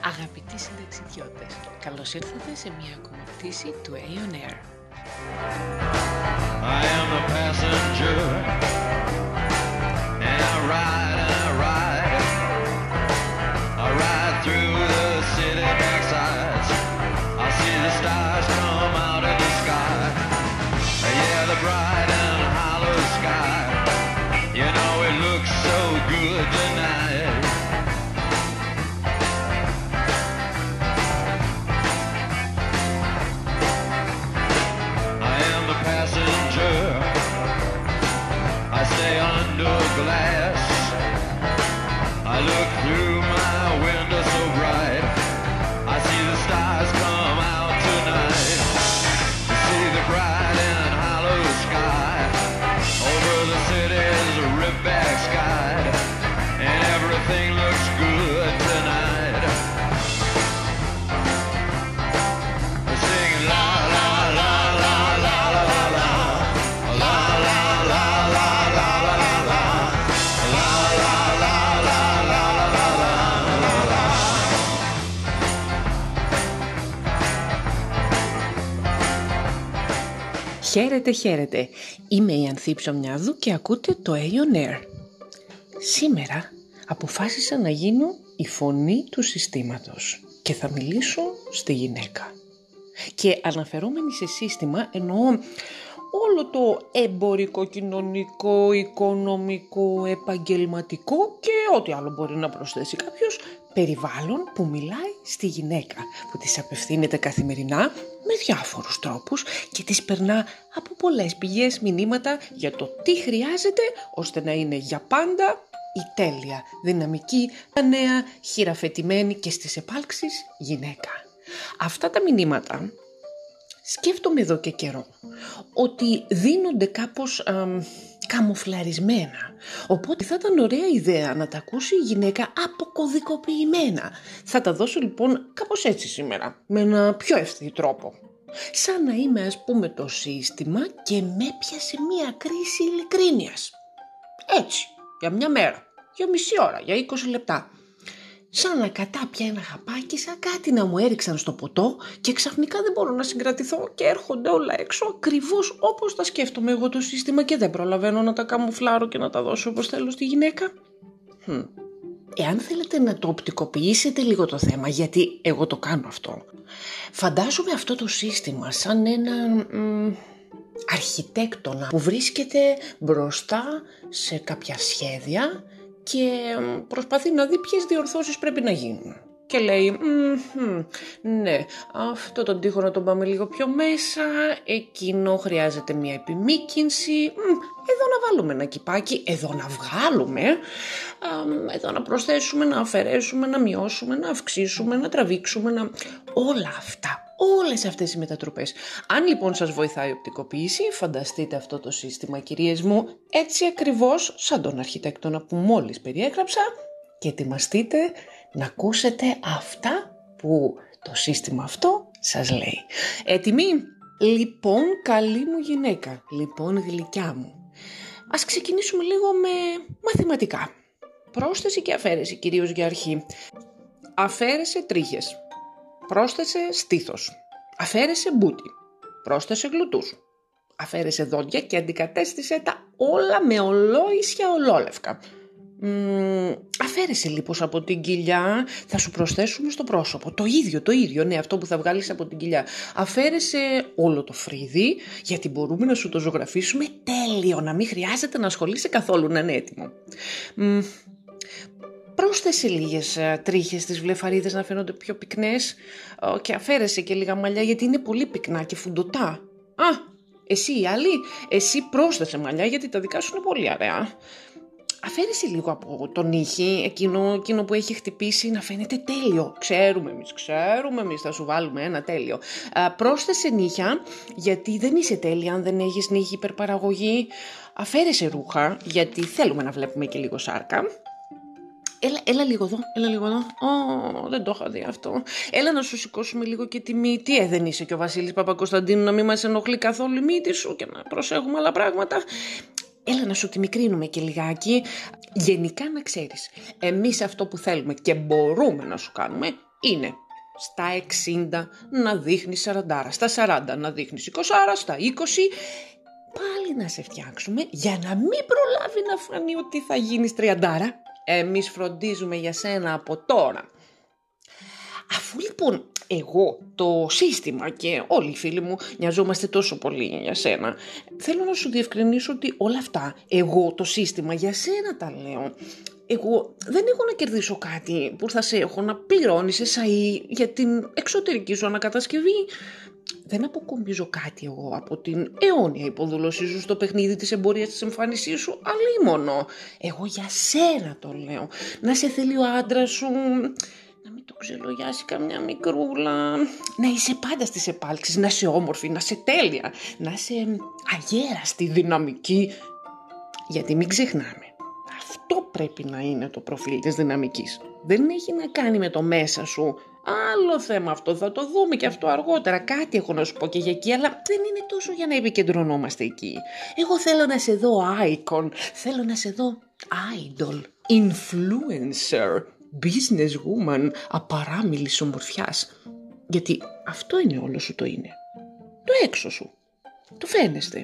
Αγαπητοί συνταξιδιώτες, καλώς ήρθατε σε μια ακόμα πτήση του Aeon Air. I am the passenger, and I ride and I ride. Glass. I look through Χαίρετε, χαίρετε. Είμαι η Ανθή Ψωμιάδου και ακούτε το Aeon Air. Σήμερα αποφάσισα να γίνω η φωνή του συστήματος και θα μιλήσω στη γυναίκα. Και αναφερόμενη σε σύστημα εννοώ όλο το εμπορικό, κοινωνικό, οικονομικό, επαγγελματικό και ό,τι άλλο μπορεί να προσθέσει κάποιος περιβάλλον που μιλάει στη γυναίκα, που της απευθύνεται καθημερινά με διάφορους τρόπους και της περνά από πολλές πηγές μηνύματα για το τι χρειάζεται ώστε να είναι για πάντα η τέλεια, δυναμική, νέα, χειραφετημένη και στις επάλξεις γυναίκα. Αυτά τα μηνύματα σκέφτομαι εδώ και καιρό ότι δίνονται κάπως αμ, καμουφλαρισμένα. Οπότε θα ήταν ωραία ιδέα να τα ακούσει η γυναίκα αποκωδικοποιημένα. Θα τα δώσω λοιπόν κάπως έτσι σήμερα, με ένα πιο ευθύ τρόπο. Σαν να είμαι ας πούμε το σύστημα και με πιάσε μία κρίση ειλικρίνειας. Έτσι, για μια μέρα, για μισή ώρα, για 20 λεπτά. Σαν να κατάπια ένα χαπάκι, σαν κάτι να μου έριξαν στο ποτό και ξαφνικά δεν μπορώ να συγκρατηθώ και έρχονται όλα έξω ακριβώς όπως τα σκέφτομαι εγώ το σύστημα και δεν προλαβαίνω να τα καμουφλάρω και να τα δώσω όπως θέλω στη γυναίκα. Χμ. Εάν θέλετε να το οπτικοποιήσετε λίγο το θέμα, γιατί εγώ το κάνω αυτό, φαντάζομαι αυτό το σύστημα σαν ένα μ, αρχιτέκτονα που βρίσκεται μπροστά σε κάποια σχέδια και μ, προσπαθεί να δει ποιες διορθώσεις πρέπει να γίνουν. Και λέει, «Μμμ, ναι, αυτό τον τοίχο να τον πάμε λίγο πιο μέσα, εκείνο χρειάζεται μια επιμήκυνση, μμ, εδώ να βάλουμε ένα κυπάκι, εδώ να βγάλουμε, αμ, εδώ να προσθέσουμε, να αφαιρέσουμε, να μειώσουμε, να αυξήσουμε, να τραβήξουμε, να... όλα αυτά, όλες αυτές οι μετατροπές. Αν λοιπόν σας βοηθάει η οπτικοποίηση, φανταστείτε αυτό το σύστημα κυρίες μου, έτσι ακριβώς σαν τον αρχιτέκτονα που μόλις περιέγραψα και ετοιμαστείτε να ακούσετε αυτά που το σύστημα αυτό σας λέει. Έτοιμοι; Λοιπόν, καλή μου γυναίκα, λοιπόν γλυκιά μου. Ας ξεκινήσουμε λίγο με μαθηματικά. Πρόσθεση και αφαίρεση κυρίως για αρχή. Αφαίρεσε τρίχες. Πρόσθεσε στήθος. Αφαίρεσε μπούτι. Πρόσθεσε γλουτούς. Αφαίρεσε δόντια και αντικατέστησε τα όλα με ολόησια ολόλευκα. Μμμ, αφαίρεσε λίπος από την κοιλιά, θα σου προσθέσουμε στο πρόσωπο. Το ίδιο, το ίδιο, ναι, αυτό που θα βγάλεις από την κοιλιά. Αφαίρεσε όλο το φρύδι, γιατί μπορούμε να σου το ζωγραφίσουμε τέλειο, να μην χρειάζεται να ασχολείσαι καθόλου να είναι έτοιμο. Μμ, πρόσθεσε λίγες α, τρίχες στις βλεφαρίδες να φαίνονται πιο πυκνές ε, και αφαίρεσε και λίγα μαλλιά γιατί είναι πολύ πυκνά και φουντωτά. Α, εσύ η άλλη, εσύ πρόσθεσε μαλλιά γιατί τα δικά σου είναι πολύ ωραία. Αφαίρεσε λίγο από τον ήχη, εκείνο, εκείνο που έχει χτυπήσει να φαίνεται τέλειο. Ξέρουμε εμείς, ξέρουμε εμείς, θα σου βάλουμε ένα τέλειο. Α, πρόσθεσε νύχια, γιατί δεν είσαι τέλεια αν δεν έχεις νύχη υπερπαραγωγή. Αφαίρεσε ρούχα, γιατί θέλουμε να βλέπουμε και λίγο σάρκα. Έλα, έλα λίγο εδώ, έλα λίγο εδώ. Ω, δεν το είχα δει αυτό. Έλα να σου σηκώσουμε λίγο και τη μύτη. Ε, δεν είσαι και ο Βασίλης Παπακοσταντίνου να μην μας ενοχλεί καθόλου η μύτη σου και να προσέχουμε άλλα πράγματα. Έλα να σου τη μικρύνουμε και λιγάκι. Γενικά να ξέρεις, εμείς αυτό που θέλουμε και μπορούμε να σου κάνουμε είναι στα 60 να δείχνεις 40, στα 40 να δείχνεις 20, στα 20 πάλι να σε φτιάξουμε για να μην προλάβει να φανεί ότι θα γίνεις 30. Εμείς φροντίζουμε για σένα από τώρα. Αφού λοιπόν εγώ το σύστημα και όλοι οι φίλοι μου νοιαζόμαστε τόσο πολύ για σένα, θέλω να σου διευκρινίσω ότι όλα αυτά, εγώ το σύστημα για σένα τα λέω. Εγώ δεν έχω να κερδίσω κάτι που θα σε έχω να πληρώνεις εσαΐ για την εξωτερική σου ανακατασκευή. Δεν αποκομπίζω κάτι εγώ από την αιώνια υποδούλωσή σου στο παιχνίδι της εμπορίας της εμφάνισής σου, μόνο. Εγώ για σένα το λέω. Να σε θέλει ο άντρας σου, να μην το ξελογιάσει καμιά μικρούλα. Να είσαι πάντα στις επάλξεις, να είσαι όμορφη, να είσαι τέλεια, να είσαι αγέραστη, δυναμική. Γιατί μην ξεχνάμε, αυτό πρέπει να είναι το προφίλ της δυναμικής. Δεν έχει να κάνει με το μέσα σου. Άλλο θέμα αυτό, θα το δούμε και αυτό αργότερα. Κάτι έχω να σου πω και για εκεί, αλλά δεν είναι τόσο για να επικεντρωνόμαστε εκεί. Εγώ θέλω να σε δω icon, θέλω να σε δω idol, influencer, business woman, απαράμιλης ομορφιάς. Γιατί αυτό είναι όλο σου το είναι. Το έξω σου. Το φαίνεστε.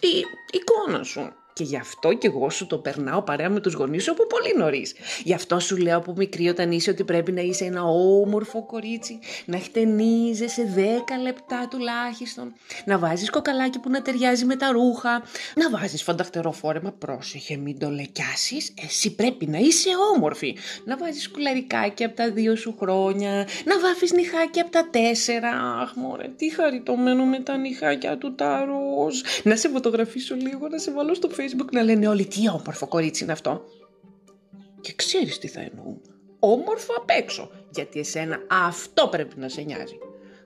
Η εικόνα σου. Και γι' αυτό και εγώ σου το περνάω παρέα με τους γονείς σου από πολύ νωρίς. Γι' αυτό σου λέω από μικρή όταν είσαι ότι πρέπει να είσαι ένα όμορφο κορίτσι, να χτενίζεσαι 10 λεπτά τουλάχιστον, να βάζεις κοκαλάκι που να ταιριάζει με τα ρούχα, να βάζεις φανταχτερό φόρεμα, πρόσεχε μην το λεκιάσεις, εσύ πρέπει να είσαι όμορφη, να βάζεις κουλαρικάκι από τα δύο σου χρόνια, να βάφεις νυχάκι από τα τέσσερα, αχ μωρέ τι χαριτωμένο με τα νυχάκια του τα ροζ, να σε φωτογραφίσω λίγο, να σε βάλω στο facebook να λένε όλοι τι όμορφο κορίτσι είναι αυτό. Και ξέρεις τι θα εννοούν. Όμορφο απ' έξω. Γιατί εσένα αυτό πρέπει να σε νοιάζει.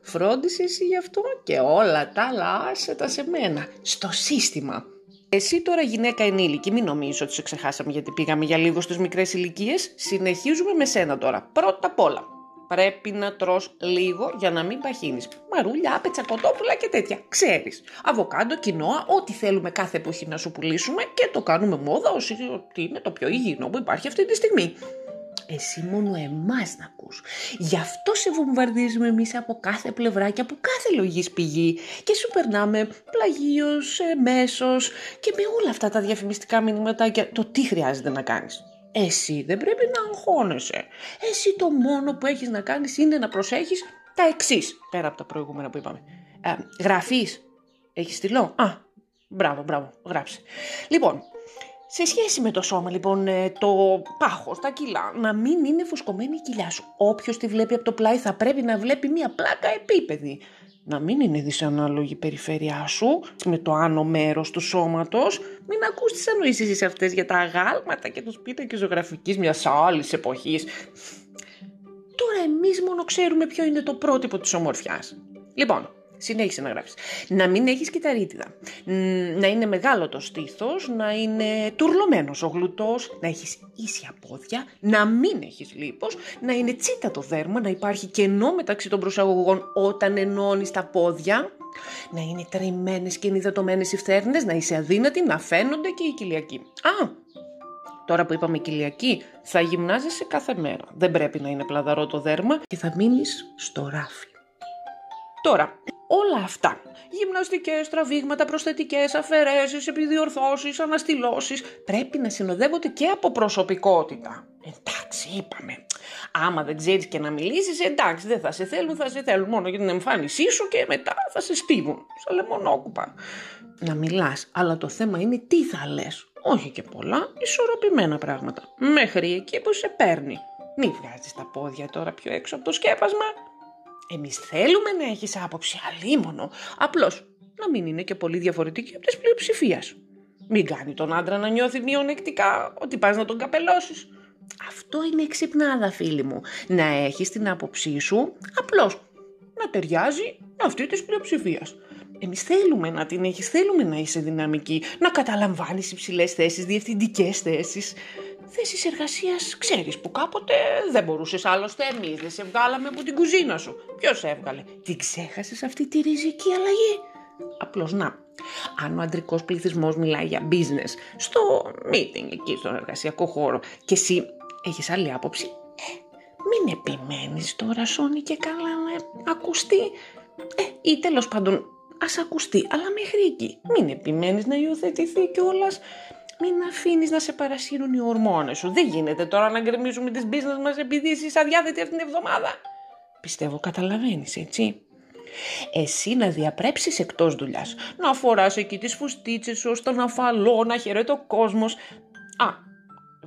Φρόντισε εσύ γι' αυτό και όλα τα άλλα άσε τα σε μένα. Στο σύστημα. Εσύ τώρα γυναίκα ενήλικη, μην νομίζω ότι σε ξεχάσαμε γιατί πήγαμε για λίγο στις μικρές ηλικίες. Συνεχίζουμε με σένα τώρα. Πρώτα απ' όλα, πρέπει να τρως λίγο για να μην παχύνεις. Μαρούλια, άπετσα, κοτόπουλα και τέτοια. Ξέρεις. Αβοκάντο, κοινόα, ό,τι θέλουμε κάθε εποχή να σου πουλήσουμε και το κάνουμε μόδα ως ότι είναι το πιο υγιεινό που υπάρχει αυτή τη στιγμή. Εσύ μόνο εμάς να ακούς. Γι' αυτό σε βομβαρδίζουμε εμείς από κάθε πλευρά και από κάθε λογής πηγή και σου περνάμε πλαγίως, μέσος και με όλα αυτά τα διαφημιστικά μηνύματάκια το τι χρειάζεται να κάνεις. Εσύ δεν πρέπει να αγχώνεσαι. Εσύ το μόνο που έχεις να κάνεις είναι να προσέχεις τα εξής πέρα από τα προηγούμενα που είπαμε. Ε, γραφείς. Έχεις στυλό. Α, μπράβο, μπράβο, γράψε. Λοιπόν, σε σχέση με το σώμα, λοιπόν, ε, το πάχος, τα κιλά, να μην είναι φουσκωμένη η κοιλιά σου. Όποιος τη βλέπει από το πλάι θα πρέπει να βλέπει μια πλάκα επίπεδη να μην είναι δυσανάλογη η περιφέρειά σου με το άνω μέρος του σώματος. Μην ακούς τις ανοήσεις αυτές για τα αγάλματα και τους πίνακες ζωγραφικής μιας άλλης εποχής. Τώρα εμείς μόνο ξέρουμε ποιο είναι το πρότυπο της ομορφιάς. Λοιπόν, Συνέχισε να γράφεις. Να μην έχεις κυταρίτιδα. Να είναι μεγάλο το στήθος, να είναι τουρλωμένος ο γλουτός, να έχεις ίσια πόδια, να μην έχεις λίπος, να είναι τσίτα το δέρμα, να υπάρχει κενό μεταξύ των προσαγωγών όταν ενώνεις τα πόδια, να είναι τριμμένες και ενυδατωμένες οι φθέρνες, να είσαι αδύνατη, να φαίνονται και οι κοιλιακοί. Α, Τώρα που είπαμε κοιλιακή, θα γυμνάζεσαι κάθε μέρα. Δεν πρέπει να είναι πλαδαρό το δέρμα και θα μείνεις στο ράφι. Τώρα, όλα αυτά, γυμναστικές, τραβήγματα, προσθετικές, αφαιρέσεις, επιδιορθώσεις, αναστηλώσεις, πρέπει να συνοδεύονται και από προσωπικότητα. Εντάξει, είπαμε. Άμα δεν ξέρεις και να μιλήσεις, εντάξει, δεν θα σε θέλουν, θα σε θέλουν μόνο για την εμφάνισή σου και μετά θα σε στίβουν, σαν λεμονόκουπα. Να μιλάς, αλλά το θέμα είναι τι θα λες. Όχι και πολλά, ισορροπημένα πράγματα. Μέχρι εκεί που σε παίρνει. Μην βγάζεις τα πόδια τώρα πιο έξω από το σκέπασμα. Εμείς θέλουμε να έχεις άποψη αλίμονο, απλώς να μην είναι και πολύ διαφορετική από της πλειοψηφίας. Μην κάνει τον άντρα να νιώθει μειονεκτικά ότι πας να τον καπελώσεις. Αυτό είναι εξυπνάδα φίλοι μου. Να έχεις την άποψή σου απλώς να ταιριάζει με αυτή της πλειοψηφίας. Εμείς θέλουμε να την έχεις, θέλουμε να είσαι δυναμική, να καταλαμβάνεις υψηλές θέσεις, διευθυντικές θέσεις. Θέσεις εργασίας ξέρεις που κάποτε δεν μπορούσες άλλωστε εμείς δεν σε βγάλαμε από την κουζίνα σου. Ποιος σε έβγαλε; Τι ξέχασες αυτή τη ριζική αλλαγή; Απλώς να. Αν ο αντρικός πληθυσμός μιλάει για business στο meeting εκεί στον εργασιακό χώρο και εσύ έχεις άλλη άποψη, ε, μην επιμένεις τώρα Σόνι και καλά να ακουστεί. Ε, ή τέλος πάντων ας ακουστεί, αλλά μέχρι εκεί. Μην επιμένεις να υιοθετηθεί κιόλας μην αφήνεις να σε παρασύρουν οι ορμόνες σου. Δεν γίνεται τώρα να γκρεμίζουμε τις business μας επειδή είσαι αδιάθετη αυτήν την εβδομάδα. Πιστεύω καταλαβαίνεις, έτσι. Εσύ να διαπρέψεις εκτός δουλειάς, να φοράς εκεί τις φουστίτσες σου, στον αφαλό, να χαιρετώ ο κόσμος. Α,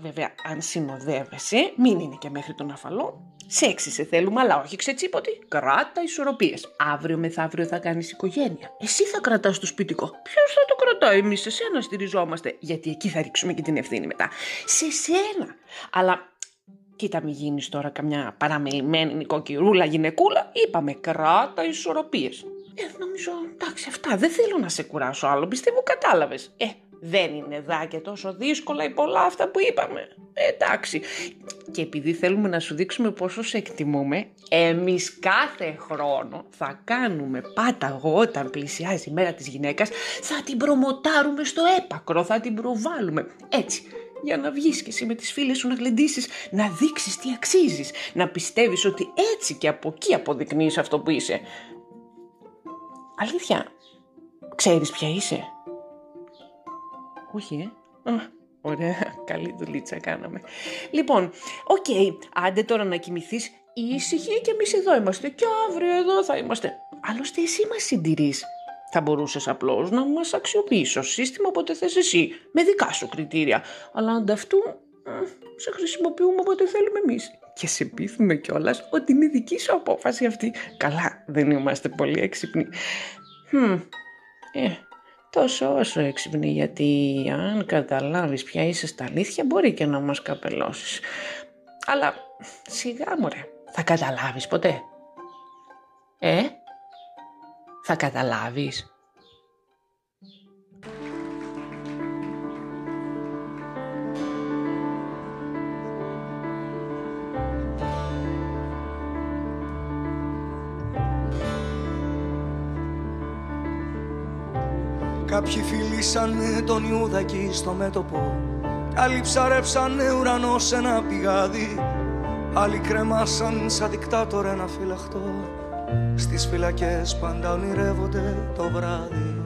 βέβαια, αν συνοδεύεσαι, μην είναι και μέχρι τον αφαλό, Σεξι σε θέλουμε, αλλά όχι ξετσίποτη. Κράτα ισορροπίες. Αύριο μεθαύριο θα κάνεις οικογένεια. Εσύ θα κρατάς το σπιτικό. Ποιος θα το κρατάει, εμείς σε σένα στηριζόμαστε. Γιατί εκεί θα ρίξουμε και την ευθύνη μετά. Σε σένα. Αλλά κοίτα, μην γίνεις τώρα καμιά παραμελημένη νοικοκυρούλα γυναικούλα. Είπαμε, κράτα ισορροπίες. Ε, νομίζω, εντάξει, αυτά δεν θέλω να σε κουράσω άλλο. Πιστεύω κατάλαβες. Ε, δεν είναι δά και τόσο δύσκολα ή πολλά αυτά που είπαμε. Ε, εντάξει. Και επειδή θέλουμε να σου δείξουμε πόσο σε εκτιμούμε, εμείς κάθε χρόνο θα κάνουμε πάταγο όταν πλησιάζει η μέρα της γυναίκας, θα την προμοτάρουμε στο έπακρο, θα την προβάλλουμε. Έτσι, για να βγεις και εσύ με τις φίλες σου να γλεντήσεις, να δείξεις τι αξίζεις, να πιστεύεις ότι έτσι και από εκεί αποδεικνύεις αυτό που είσαι. Αλήθεια, ξέρεις ποια είσαι; Όχι, ε. ωραία, καλή δουλίτσα κάναμε. Λοιπόν, OK, okay, άντε τώρα να κοιμηθείς ήσυχη και εμείς εδώ είμαστε και αύριο εδώ θα είμαστε. Άλλωστε εσύ μας συντηρείς. Θα μπορούσες απλώς να μας αξιοποιήσεις ως σύστημα όποτε θες εσύ, με δικά σου κριτήρια. Αλλά ανταυτού σε χρησιμοποιούμε όποτε θέλουμε εμείς. Και σε πείθουμε κιόλας ότι είναι δική σου απόφαση αυτή. Καλά, δεν είμαστε πολύ έξυπνοι. Hm. Ε, τόσο όσο έξυπνη γιατί αν καταλάβεις ποια είσαι στα αλήθεια μπορεί και να μας καπελώσεις. Αλλά σιγά μωρέ, θα καταλάβεις ποτέ; Ε, θα καταλάβεις. Κάποιοι φιλήσανε τον Ιούδα εκεί στο μέτωπο Άλλοι ψαρέψανε ουρανό σε ένα πηγάδι Άλλοι κρεμάσαν σαν δικτάτορ ένα φυλαχτό Στις φυλακές πάντα ονειρεύονται το βράδυ.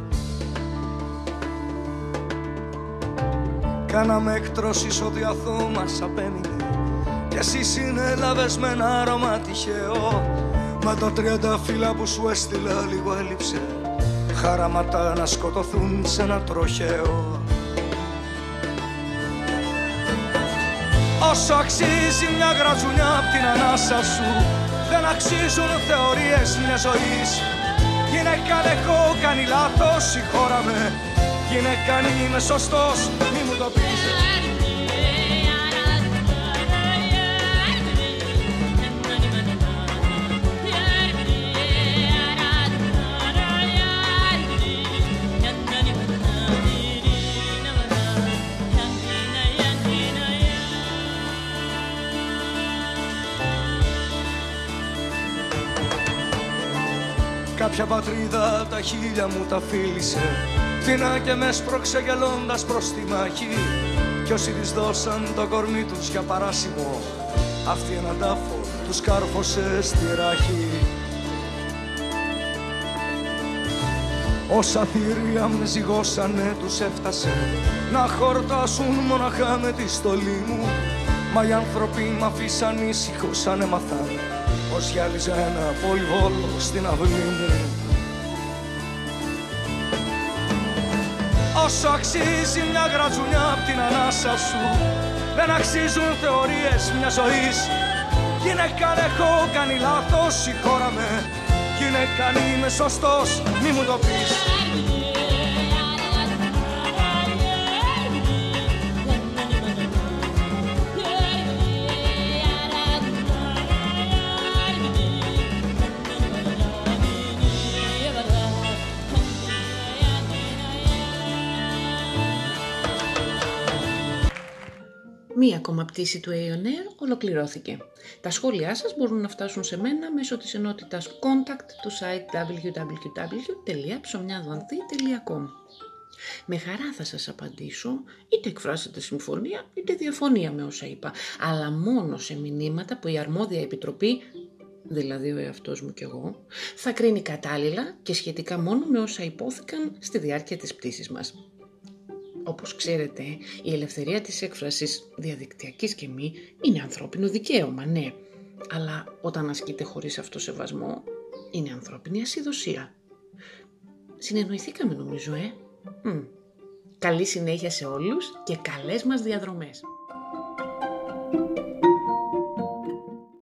Κάναμε εκτρώσεις ό,τι αθώο μας απέμεινε Κι εσύ συνέλαβες με ένα άρωμα τυχαίο. Μα το τριάντα φύλλα που σου έστειλα λίγο έλειψε χαράματα να σκοτωθούν σε ένα τροχαίο. Όσο αξίζει μια γρατζουνιά απ' την ανάσα σου Δεν αξίζουν θεωρίες μια ζωής. Γυναίκα έχω κάνει λάθος, συγχώρα με. Γυναίκα είμαι σωστός, μη μου το πεις Κάποια πατρίδα τα χίλια μου τα φίλησε. Φθηνά και με σπρώξε γελώντας προς τη μάχη. Κι όσοι της δώσαν το κορμί τους για παράσημο Αυτή έναν τάφο τους κάρφωσε στη ράχη. Όσα θηρία με ζυγώσανε τους έφτασε Να χορτάσουν μοναχά με τη στολή μου. Μα οι άνθρωποι μ' αφήσαν ήσυχο σαν έμαθαν πως γυάλιζε ένα πολυβόλο στην αυλή. Μου Όσο αξίζει μια γρατζουνιά απ' την ανάσα σου Δεν αξίζουν θεωρίες μιας ζωής. Γυναίκα έχω κάνει λάθος, συγχώρα με. Γυναίκα είμαι σωστός, μη μου το πεις Μία ακόμα πτήση του Aeon ολοκληρώθηκε. Τα σχόλιά σας μπορούν να φτάσουν σε μένα μέσω της ενότητας contact του site www.ψωμιάδοανθή.com Με χαρά θα σας απαντήσω, είτε εκφράσετε συμφωνία, είτε διαφωνία με όσα είπα, αλλά μόνο σε μηνύματα που η αρμόδια επιτροπή δηλαδή ο εαυτός μου κι εγώ, θα κρίνει κατάλληλα και σχετικά μόνο με όσα υπόθηκαν στη διάρκεια της πτήσης μας. Όπως ξέρετε, η ελευθερία της έκφρασης διαδικτυακής και μη είναι ανθρώπινο δικαίωμα, ναι. Αλλά όταν ασκείται χωρίς αυτό σεβασμό, είναι ανθρώπινη ασυδοσία. Συνεννοηθήκαμε νομίζω, ε. Μ. Καλή συνέχεια σε όλους και καλές μας διαδρομές.